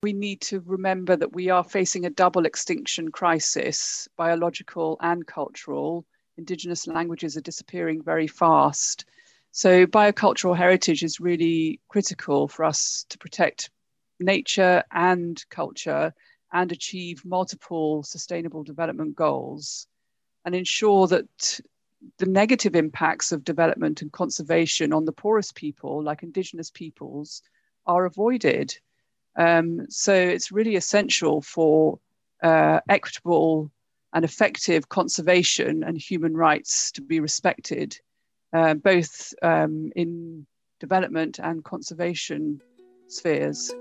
We need to remember that we are facing a double extinction crisis, biological and cultural. Indigenous languages are disappearing very fast. So, biocultural heritage is really critical for us to protect nature and culture and achieve multiple sustainable development goals and ensure that the negative impacts of development and conservation on the poorest people, like Indigenous peoples, are avoided. Um, so it's really essential for uh, equitable and effective conservation and human rights to be respected, uh, both um, in development and conservation spheres.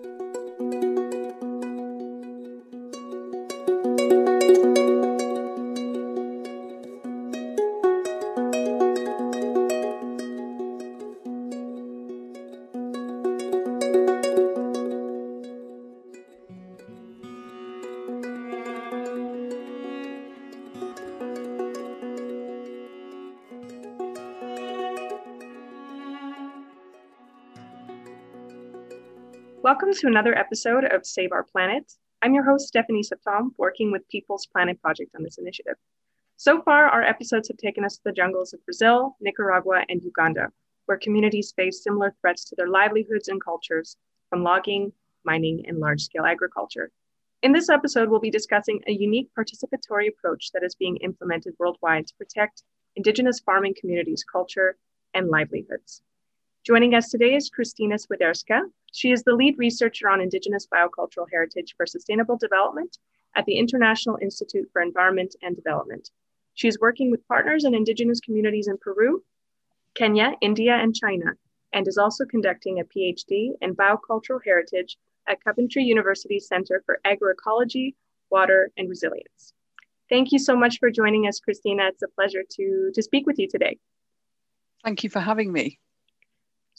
Welcome to another episode of Save Our Planet. I'm your host, Stephanie Septom, working with People's Planet Project on this initiative. So far, our episodes have taken us to the jungles of Brazil, Nicaragua, and Uganda, where communities face similar threats to their livelihoods and cultures from logging, mining, and large scale agriculture. In this episode, we'll be discussing a unique participatory approach that is being implemented worldwide to protect Indigenous farming communities' culture and livelihoods. Joining us today is Krystyna Swiderska. She is the lead researcher on Indigenous biocultural heritage for sustainable development at the International Institute for Environment and Development. She is working with partners in Indigenous communities in Peru, Kenya, India, and China, and is also conducting a PhD in biocultural heritage at Coventry University Center for Agroecology, Water, and Resilience. Thank you so much for joining us, Krystyna. It's a pleasure to, to speak with you today. Thank you for having me.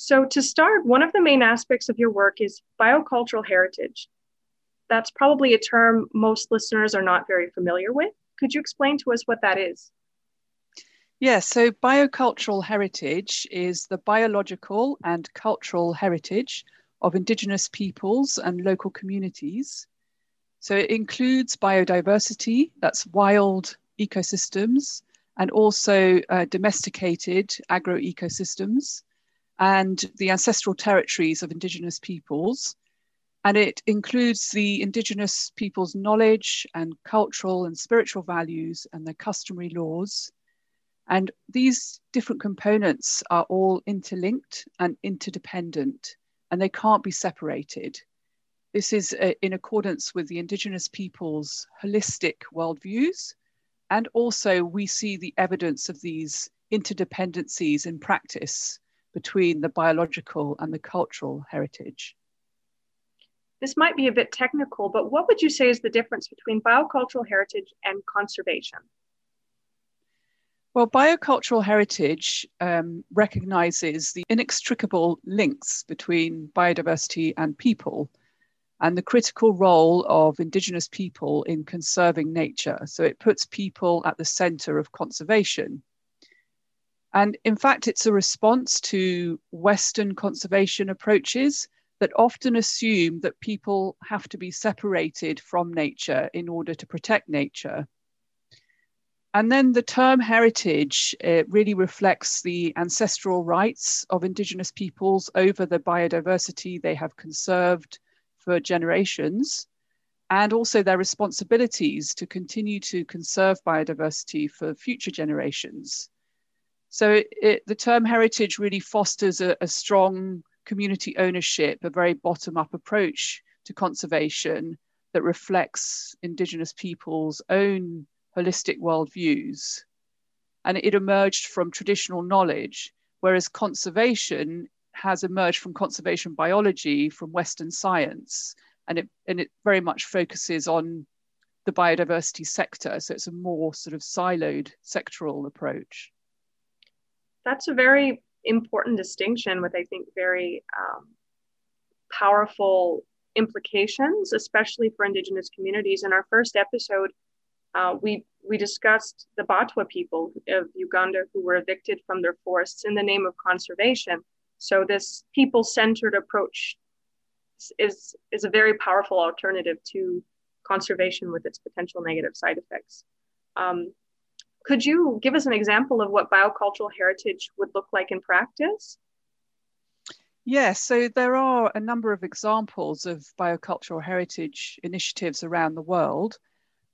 So, to start, one of the main aspects of your work is biocultural heritage. That's probably a term most listeners are not very familiar with. Could you explain to us what that is? Yes, so biocultural heritage is the biological and cultural heritage of Indigenous peoples and local communities. So it includes biodiversity, that's wild ecosystems, and also uh, domesticated agroecosystems and the ancestral territories of Indigenous peoples. And it includes the Indigenous peoples' knowledge and cultural and spiritual values and their customary laws. And these different components are all interlinked and interdependent, and they can't be separated. This is uh, in accordance with the Indigenous peoples' holistic worldviews. And also, we see the evidence of these interdependencies in practice between the biological and the cultural heritage. This might be a bit technical, but what would you say is the difference between biocultural heritage and conservation? Well, biocultural heritage um, recognizes the inextricable links between biodiversity and people and the critical role of Indigenous people in conserving nature. So it puts people at the center of conservation. And in fact, it's a response to Western conservation approaches that often assume that people have to be separated from nature in order to protect nature. And then the term heritage really reflects the ancestral rights of Indigenous peoples over the biodiversity they have conserved for generations, and also their responsibilities to continue to conserve biodiversity for future generations. So it, it, the term heritage really fosters a, a strong community ownership, a very bottom up approach to conservation that reflects Indigenous peoples' own holistic worldviews. And it emerged from traditional knowledge, whereas conservation has emerged from conservation biology, from Western science. And it, and it very much focuses on the biodiversity sector. So it's a more sort of siloed sectoral approach that's a very important distinction with, I think, very um, powerful implications, especially for Indigenous communities. In our first episode, uh, we we discussed the Batwa people of Uganda who were evicted from their forests in the name of conservation. So this people-centered approach is is a very powerful alternative to conservation with its potential negative side effects. Um, could you give us an example of what biocultural heritage would look like in practice? Yes, so there are a number of examples of biocultural heritage initiatives around the world.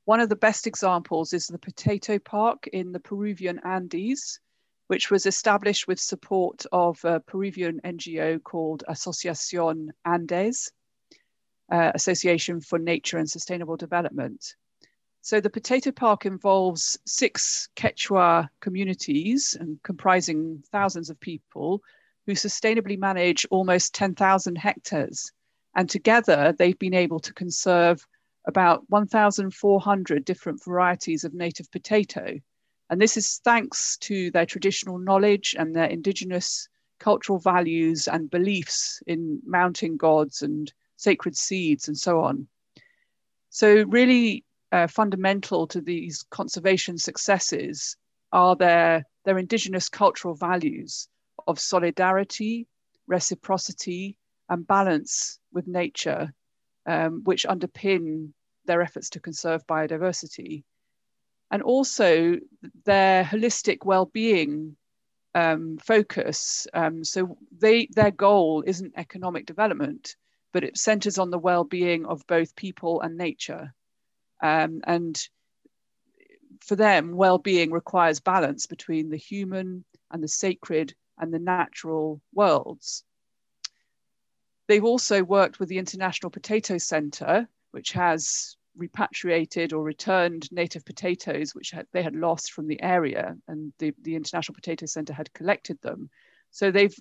One of the best examples is the Potato Park in the Peruvian Andes, which was established with support of a Peruvian NGO called Asociación Andes, uh, Association for Nature and Sustainable Development. So the potato park involves six Quechua communities and comprising thousands of people who sustainably manage almost 10,000 hectares. And together they've been able to conserve about 1,400 different varieties of native potato. And this is thanks to their traditional knowledge and their indigenous cultural values and beliefs in mountain gods and sacred seeds and so on. So, really uh, fundamental to these conservation successes are their, their indigenous cultural values of solidarity, reciprocity, and balance with nature, um, which underpin their efforts to conserve biodiversity. And also their holistic well-being um, focus. Um, so they, their goal isn't economic development, but it centers on the well-being of both people and nature. Um, and for them, well-being requires balance between the human and the sacred and the natural worlds. They've also worked with the International Potato Center, which has repatriated or returned native potatoes which had, they had lost from the area and the, the International Potato Center had collected them. So they've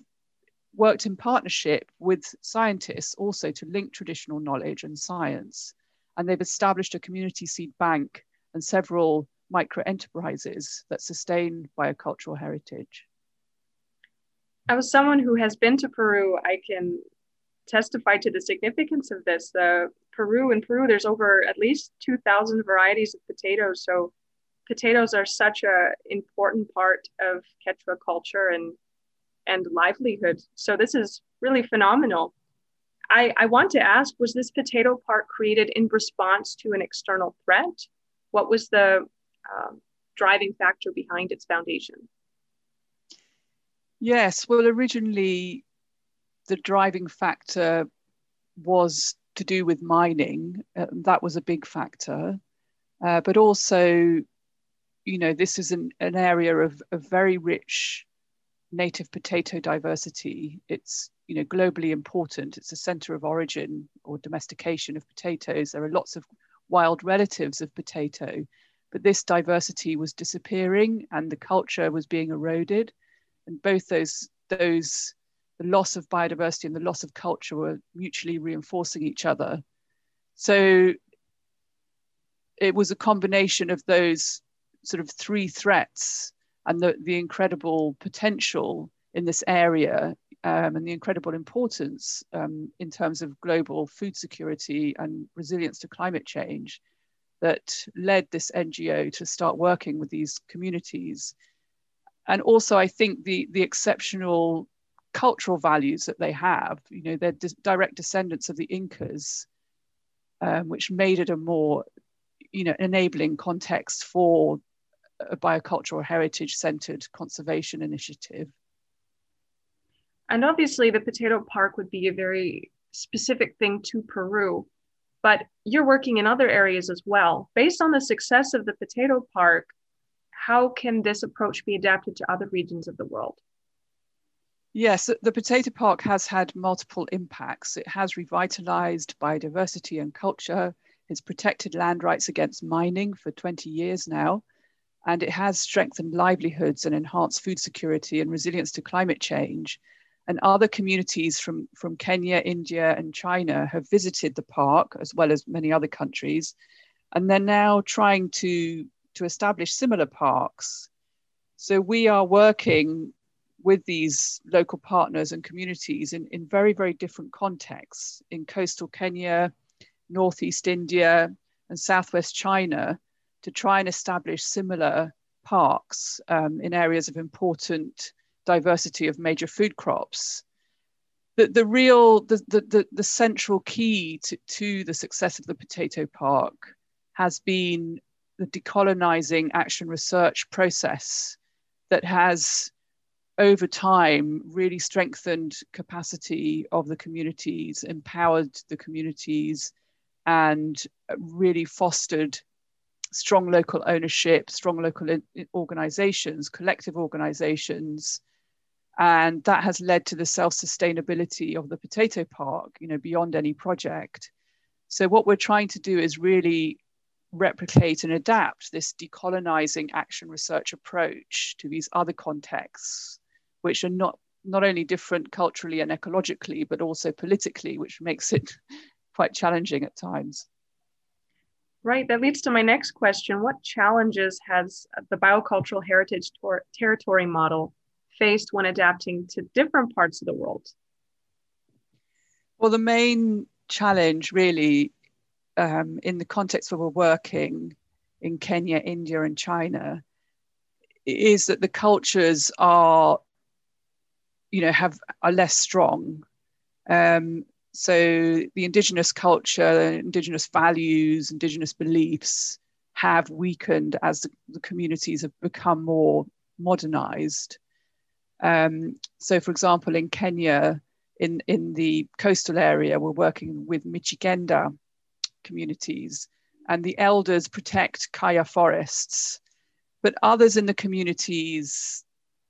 worked in partnership with scientists also to link traditional knowledge and science. And they've established a community seed bank and several micro enterprises that sustain biocultural heritage. As someone who has been to Peru, I can testify to the significance of this. The Peru in Peru, there's over at least 2,000 varieties of potatoes. So potatoes are such an important part of Quechua culture and and livelihood. So this is really phenomenal. I, I want to ask, was this potato park created in response to an external threat? What was the um, driving factor behind its foundation? Yes, well, originally the driving factor was to do with mining. Uh, that was a big factor. Uh, but also, you know, this is an, an area of, of very rich native potato diversity. It's, you know, globally important. It's a center of origin or domestication of potatoes. There are lots of wild relatives of potato, but this diversity was disappearing and the culture was being eroded and both those those the loss of biodiversity and the loss of culture were mutually reinforcing each other. So it was a combination of those sort of three threats and the, the incredible potential in this area um, and the incredible importance um, in terms of global food security and resilience to climate change that led this NGO to start working with these communities. And also I think the the exceptional cultural values that they have, you know, they're di- direct descendants of the Incas, um, which made it a more, you know, enabling context for a biocultural heritage centered conservation initiative. And obviously, the potato park would be a very specific thing to Peru, but you're working in other areas as well. Based on the success of the potato park, how can this approach be adapted to other regions of the world? Yes, the potato park has had multiple impacts. It has revitalized biodiversity and culture. It's protected land rights against mining for 20 years now. And it has strengthened livelihoods and enhanced food security and resilience to climate change. And other communities from, from Kenya, India, and China have visited the park, as well as many other countries. And they're now trying to to establish similar parks. So we are working with these local partners and communities in, in very, very different contexts in coastal Kenya, Northeast India, and Southwest China to try and establish similar parks um, in areas of important diversity of major food crops. the, the real the, the, the central key to, to the success of the potato park has been the decolonizing action research process that has over time really strengthened capacity of the communities empowered the communities and really fostered strong local ownership strong local organizations collective organizations and that has led to the self-sustainability of the potato park you know beyond any project. So what we're trying to do is really replicate and adapt this decolonizing action research approach to these other contexts which are not not only different culturally and ecologically but also politically which makes it quite challenging at times right that leads to my next question what challenges has the biocultural heritage tor- territory model faced when adapting to different parts of the world? Well, the main challenge really um, in the context where we're working in Kenya, India, and China is that the cultures are, you know, have are less strong. Um, so the indigenous culture, indigenous values, indigenous beliefs have weakened as the, the communities have become more modernized. Um, so, for example, in Kenya, in, in the coastal area, we're working with Mijikenda communities, and the elders protect kaya forests. But others in the communities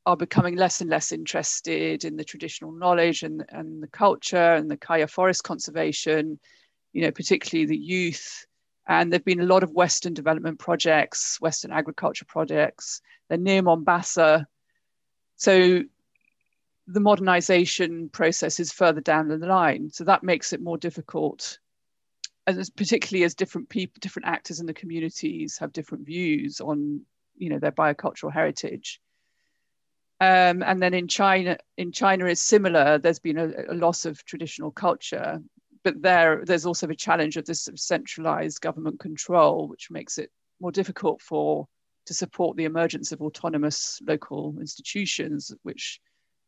are becoming less and less interested in the traditional knowledge and, and the culture and the kaya forest conservation, you know, particularly the youth. And there have been a lot of Western development projects, Western agriculture projects. They're near Mombasa, so the modernization process is further down the line. So that makes it more difficult. And particularly as different people, different actors in the communities have different views on, you know, their biocultural heritage. Um, and then in China, in China is similar. There's been a, a loss of traditional culture, but there there's also a challenge of this centralized government control, which makes it more difficult for to support the emergence of autonomous local institutions, which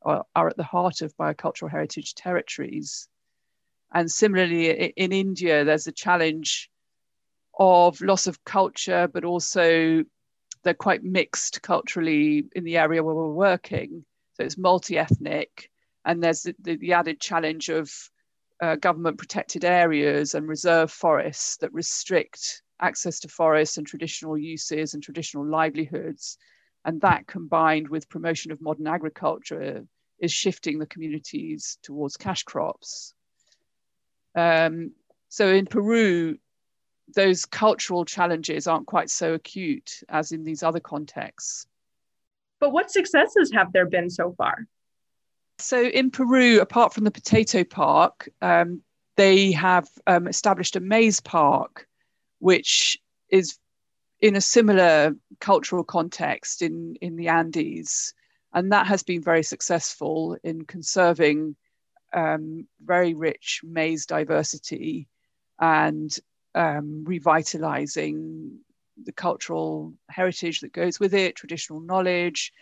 are, are at the heart of biocultural heritage territories. And similarly, in India, there's a challenge of loss of culture, but also they're quite mixed culturally in the area where we're working. So it's multi ethnic, and there's the, the, the, added challenge of uh, government protected areas and reserve forests that restrict access to forests and traditional uses and traditional livelihoods. And that combined with promotion of modern agriculture is shifting the communities towards cash crops. Um, so in Peru, those cultural challenges aren't quite so acute as in these other contexts. But what successes have there been so far? So in Peru, apart from the potato park, um, they have um, established a maize park which is in a similar cultural context in, in the Andes. And that has been very successful in conserving um, very rich maize diversity and um, revitalizing the cultural heritage that goes with it, traditional knowledge,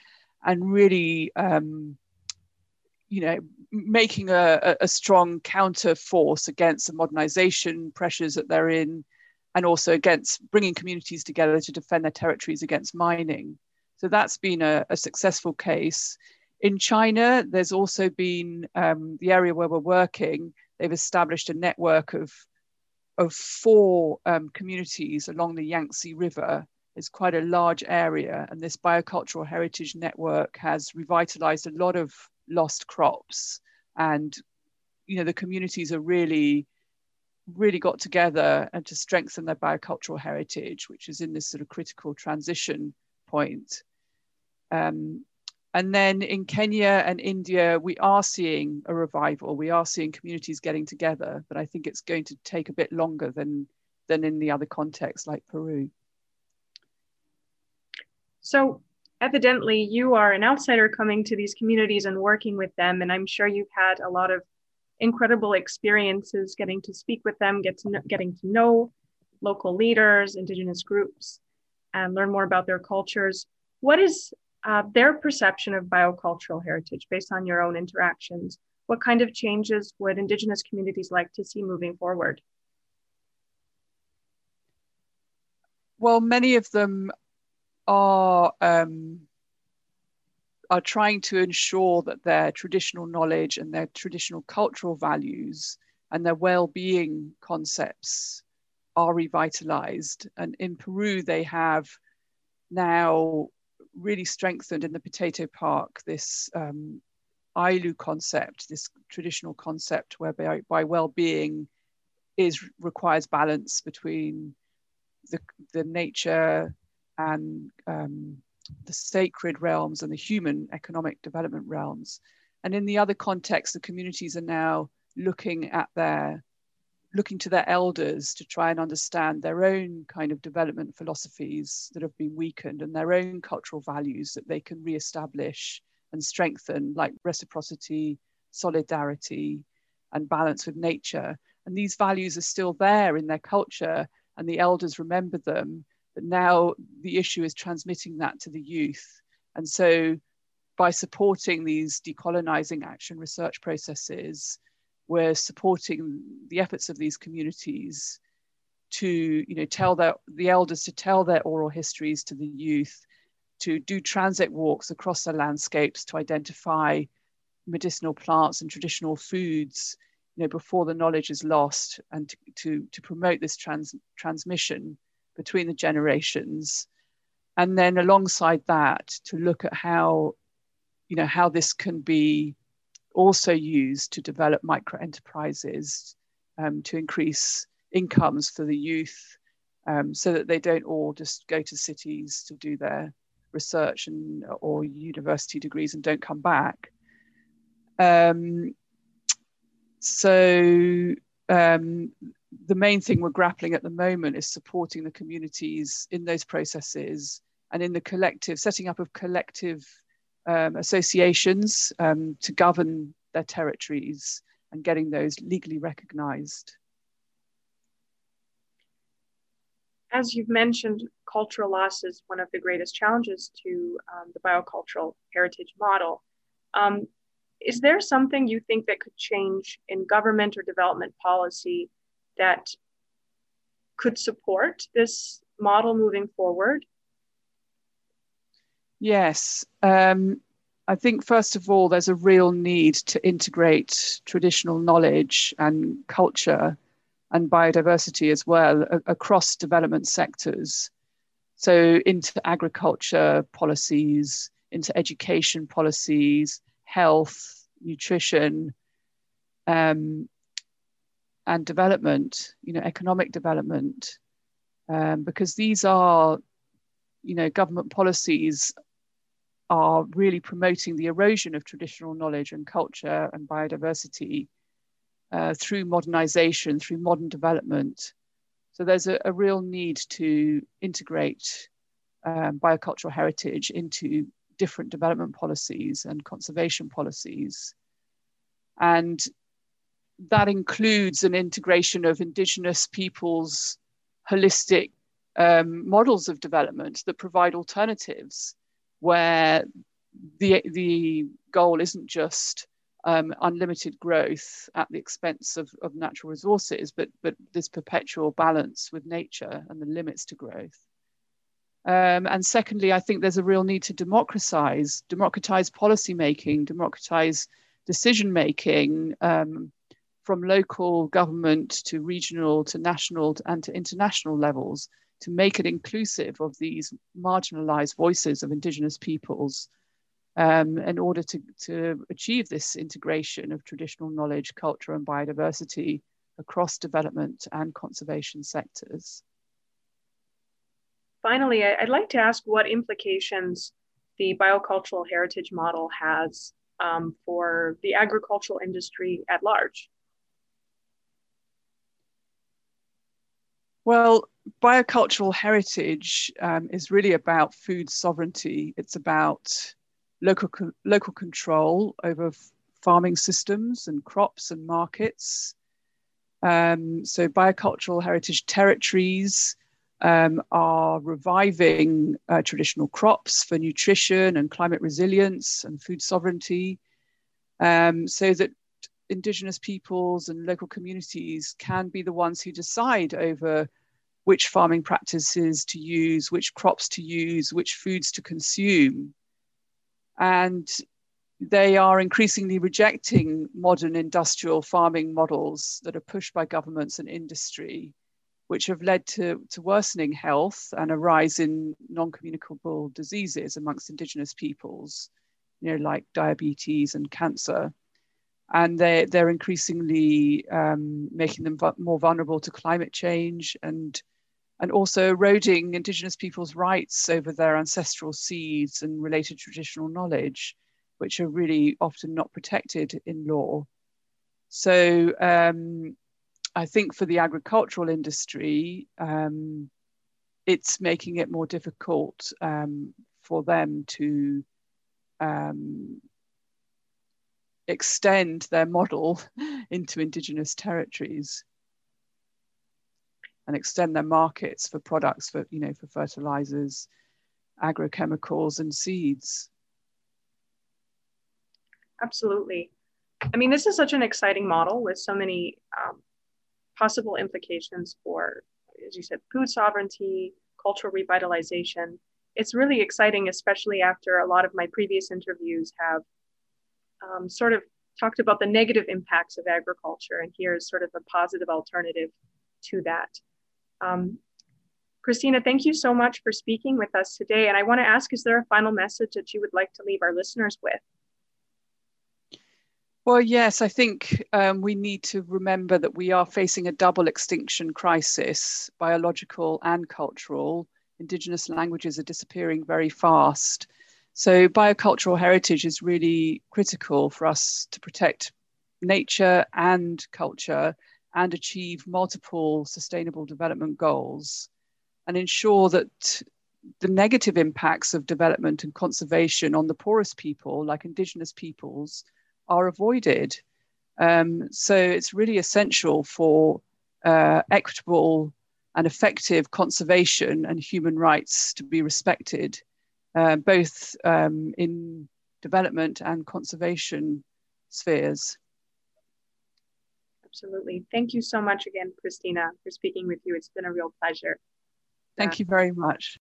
and really, um, you know, making a, a strong counter force against the modernization pressures that they're in and also against bringing communities together to defend their territories against mining. So that's been a, a successful case. In China, there's also been um, the area where we're working, they've established a network of, of four um, communities along the Yangtze River. It's quite a large area, and this biocultural heritage network has revitalized a lot of lost crops. And you know, the communities are really really got together and to strengthen their biocultural heritage, which is in this sort of critical transition point. Um, and then in Kenya and India, we are seeing a revival. We are seeing communities getting together, but I think it's going to take a bit longer than, than in the other contexts like Peru. So, evidently, you are an outsider coming to these communities and working with them. And I'm sure you've had a lot of incredible experiences getting to speak with them, get to know, getting to know local leaders, indigenous groups, and learn more about their cultures. What is uh, their perception of biocultural heritage based on your own interactions? what kind of changes would Indigenous communities like to see moving forward? Well, many of them are um, are trying to ensure that their traditional knowledge and their traditional cultural values and their well-being concepts are revitalized. And in Peru, they have now really strengthened in the potato park this um, concept, this traditional concept whereby by well-being is requires balance between the, the nature and um, the sacred realms and the human economic development realms. And in the other context, the communities are now looking at their looking to their elders to try and understand their own kind of development philosophies that have been weakened and their own cultural values that they can re-establish and strengthen, like reciprocity, solidarity, and balance with nature. And these values are still there in their culture, and the elders remember them. But now the issue is transmitting that to the youth. And so, by supporting these decolonizing action research processes, we're supporting the efforts of these communities to you know tell their the elders to tell their oral histories to the youth to do transit walks across the landscapes to identify medicinal plants and traditional foods you know before the knowledge is lost and to, to, to promote this trans, transmission between the generations. And then alongside that to look at how you know how this can be also used to develop micro enterprises um, to increase incomes for the youth um, so that they don't all just go to cities to do their research and or university degrees and don't come back. Um, so um, the main thing we're grappling at the moment is supporting the communities in those processes and in the collective setting up of collective um, associations um, to govern their territories and getting those legally recognized. As you've mentioned, cultural loss is one of the greatest challenges to um, the biocultural heritage model. Um, is there something you think that could change in government or development policy that could support this model moving forward? Yes. Um, I think, first of all, there's a real need to integrate traditional knowledge and culture and biodiversity as well across development sectors. So, into agriculture policies, into education policies, health, nutrition, um, and development, you know, economic development, um, because these are, you know, government policies are really promoting the erosion of traditional knowledge and culture and biodiversity uh, through modernization, through modern development. So there's a, a real need to integrate um, biocultural heritage into different development policies and conservation policies. And that includes an integration of Indigenous peoples' holistic um, models of development that provide alternatives where the, the goal isn't just um, unlimited growth at the expense of, of natural resources, but, but this perpetual balance with nature and the limits to growth. Um, and secondly, I think there's a real need to democratize, democratize policy making, democratize decision making um, from local government to regional to national and to international levels to make it inclusive of these marginalized voices of Indigenous peoples um, in order to, to achieve this integration of traditional knowledge, culture, and biodiversity across development and conservation sectors. Finally, I'd like to ask what implications the biocultural heritage model has um, for the agricultural industry at large. Well, biocultural heritage um, is really about food sovereignty. It's about local, local control over farming systems and crops and markets. Um, so, biocultural heritage territories um, are reviving uh, traditional crops for nutrition and climate resilience and food sovereignty um, so that Indigenous peoples and local communities can be the ones who decide over which farming practices to use, which crops to use, which foods to consume. And they are increasingly rejecting modern industrial farming models that are pushed by governments and industry, which have led to, to worsening health and a rise in non communicable diseases amongst Indigenous peoples, you know, like diabetes and cancer. And they, they're increasingly um, making them more vulnerable to climate change and and also eroding Indigenous people's rights over their ancestral seeds and related traditional knowledge, which are really often not protected in law. So um, I think for the agricultural industry, um, it's making it more difficult um, for them to um, extend their model into Indigenous territories and extend their markets for products for you know for fertilizers agrochemicals and seeds. Absolutely. I mean this is such an exciting model with so many um, possible implications for as you said food sovereignty cultural revitalization. It's really exciting especially after a lot of my previous interviews have um, sort of talked about the negative impacts of agriculture and here's sort of a positive alternative to that um, Krystyna, thank you so much for speaking with us today. And I want to ask is there a final message that you would like to leave our listeners with? Well, yes, I think um, we need to remember that we are facing a double extinction crisis biological and cultural. Indigenous languages are disappearing very fast. So, biocultural heritage is really critical for us to protect nature and culture and achieve multiple sustainable development goals and ensure that the negative impacts of development and conservation on the poorest people, like Indigenous peoples, are avoided. Um, so it's really essential for uh, equitable and effective conservation and human rights to be respected, uh, both um, in development and conservation spheres. Absolutely. Thank you so much again, Krystyna, for speaking with you. It's been a real pleasure. Thank you very much.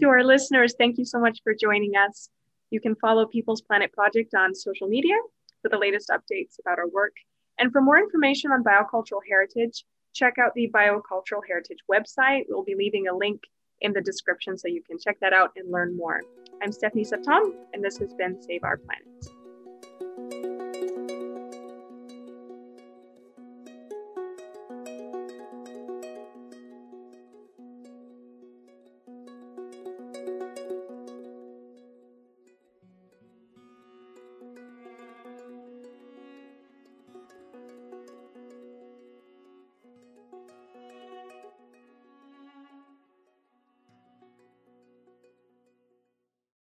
To our listeners, thank you so much for joining us. You can follow People's Planet Project on social media for the latest updates about our work. And for more information on biocultural heritage, check out the Biocultural Heritage website. We'll be leaving a link in the description so you can check that out and learn more. I'm Stephanie Septom, and this has been Save Our Planet.